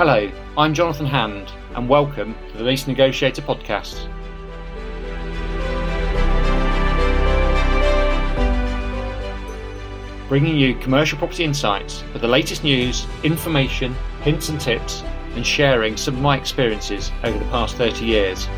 Hello, I'm Jonathan Hand, and welcome to the Lease Negotiator podcast. Bringing you commercial property insights for the latest news, information, hints and tips, and sharing some of my experiences over the past 30 years.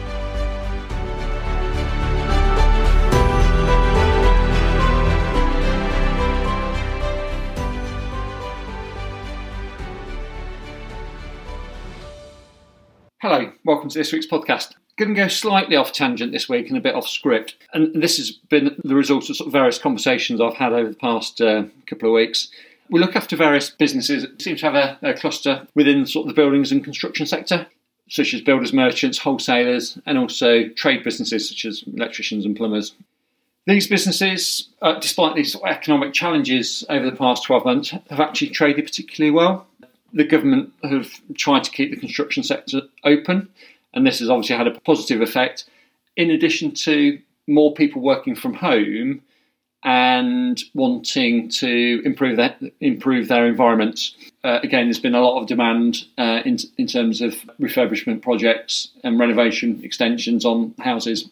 Hello, welcome to this week's podcast. Going to go slightly off tangent this week and a bit off script. And this has been the result of, sort of various conversations I've had over the past uh, couple of weeks. We look after various businesses that seem to have a, a cluster within sort of the buildings and construction sector, such as builders, merchants, wholesalers, and also trade businesses such as electricians and plumbers. These businesses, uh, despite these economic challenges over the past 12 months, have actually traded particularly well the government have tried to keep the construction sector open, and this has obviously had a positive effect. In addition to more people working from home and wanting to improve their improve their environments. Uh, again, there's been a lot of demand uh, in in terms of refurbishment projects and renovation extensions on houses.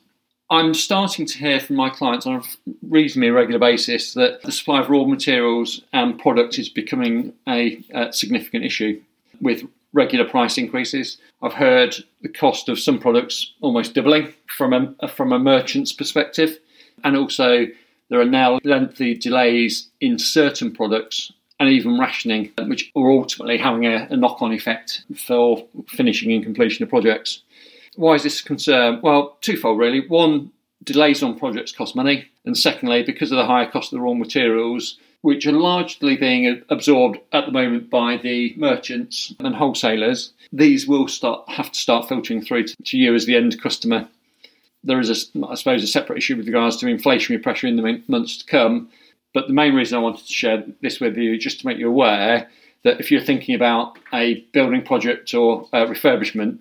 I'm starting to hear from my clients on a reasonably regular basis that the supply of raw materials and product is becoming a, a significant issue with regular price increases. I've heard the cost of some products almost doubling from a, from a merchant's perspective, and also there are now lengthy delays in certain products and even rationing, which are ultimately having a, a knock on effect for finishing and completion of projects. Why is this a concern? Well, twofold really. One, delays on projects cost money, and secondly, because of the higher cost of the raw materials, which are largely being absorbed at the moment by the merchants and wholesalers, these will start have to start filtering through to, you as the end customer. There is, a, I suppose, a separate issue with regards to inflationary pressure in the months to come. But the main reason I wanted to share this with you just to make you aware that if you're thinking about a building project or refurbishment,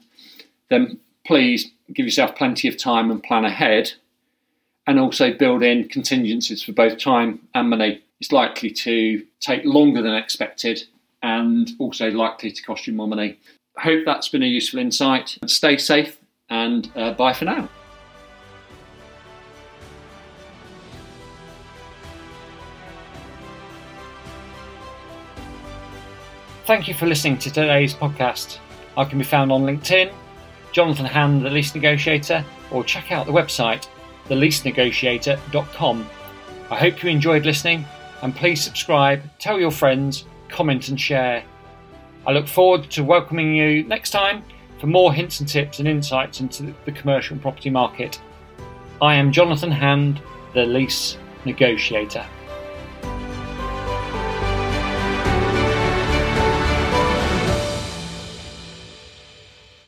then please give yourself plenty of time and plan ahead and also build in contingencies for both time and money. It's likely to take longer than expected and also likely to cost you more money. I hope that's been a useful insight. Stay safe and uh, bye for now. Thank you for listening to today's podcast. I can be found on LinkedIn Jonathan Hand, the lease negotiator, or check out the website, theleasenegotiator.com. I hope you enjoyed listening and please subscribe, tell your friends, comment and share. I look forward to welcoming you next time for more hints and tips and insights into the commercial property market. I am Jonathan Hand, the lease negotiator.